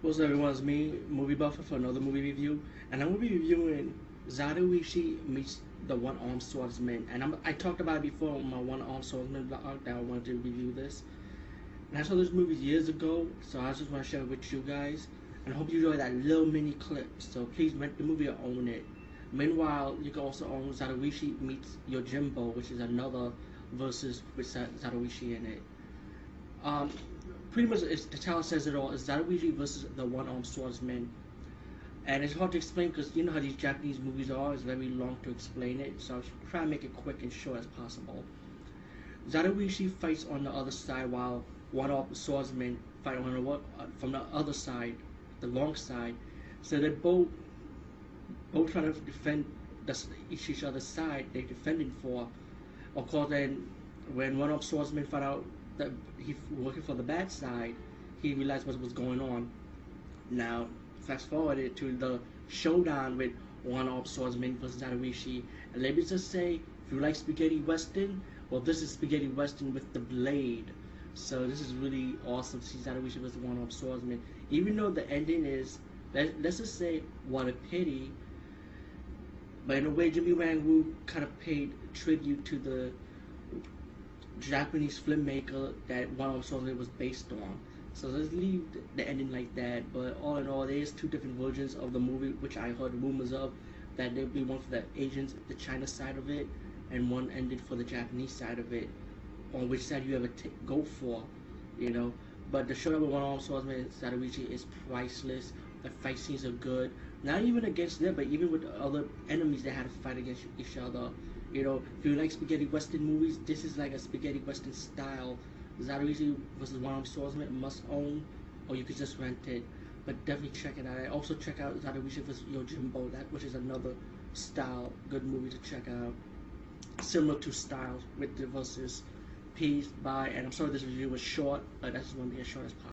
What's up, everyone? It's me, Movie Buffer, for another movie review, and I'm gonna be reviewing Zatoichi meets the One Armed Swordsman. And I'm, I talked about it before on my One Armed Swordsman blog that I wanted to review this. And I saw this movie years ago, so I just want to share it with you guys. And I hope you enjoy that little mini clip. So please rent the movie or own it. Meanwhile, you can also own Zatoichi meets Yojimbo, which is another versus with Zatoichi in it. Um, pretty much it's, the title says it all. It's Zatoichi versus the one-armed swordsman. And it's hard to explain because you know how these Japanese movies are. It's very long to explain it, so I'll try to make it quick and short as possible. Zatoichi fights on the other side while one-armed swordsman fight on the uh, from the other side, the long side. So they both both trying to defend the, each other's side they're defending for. Of course, then when one-armed swordsmen found out that he working for the bad side, he realized what was going on. Now, fast forward it to the showdown with one-armed swordsman versus Zatoichi. And let me just say, if you like spaghetti western, well, this is spaghetti western with the blade. So this is really awesome see Zatoichi versus one-armed swordsman. Even though the ending is, let, us just say, what a pity. But in a way, Jimmy Wang Yu kind of paid tribute to the Japanese filmmaker that One of was based on. So let's leave the ending like that. But all in all, there's two different versions of the movie, which I heard rumors of that there'd be one for the Asians, the China side of it, and one ended for the Japanese side of it. On which side you ever t- go for, you know. But the showdown with One Armed Swordsman Zatoichi is priceless. The fight scenes are good. Not even against them, but even with other enemies that had to fight against each other. You know, if you like spaghetti western movies, this is like a spaghetti western style. Zatoichi versus One Armed Swordsman must own, or you could just rent it. But definitely check it out. I also check out Zatoichi vs Yojimbo, that which is another style good movie to check out. Similar to styles with the versus. Peace, bye, and I'm sorry this review was short, but I just to be as short as possible.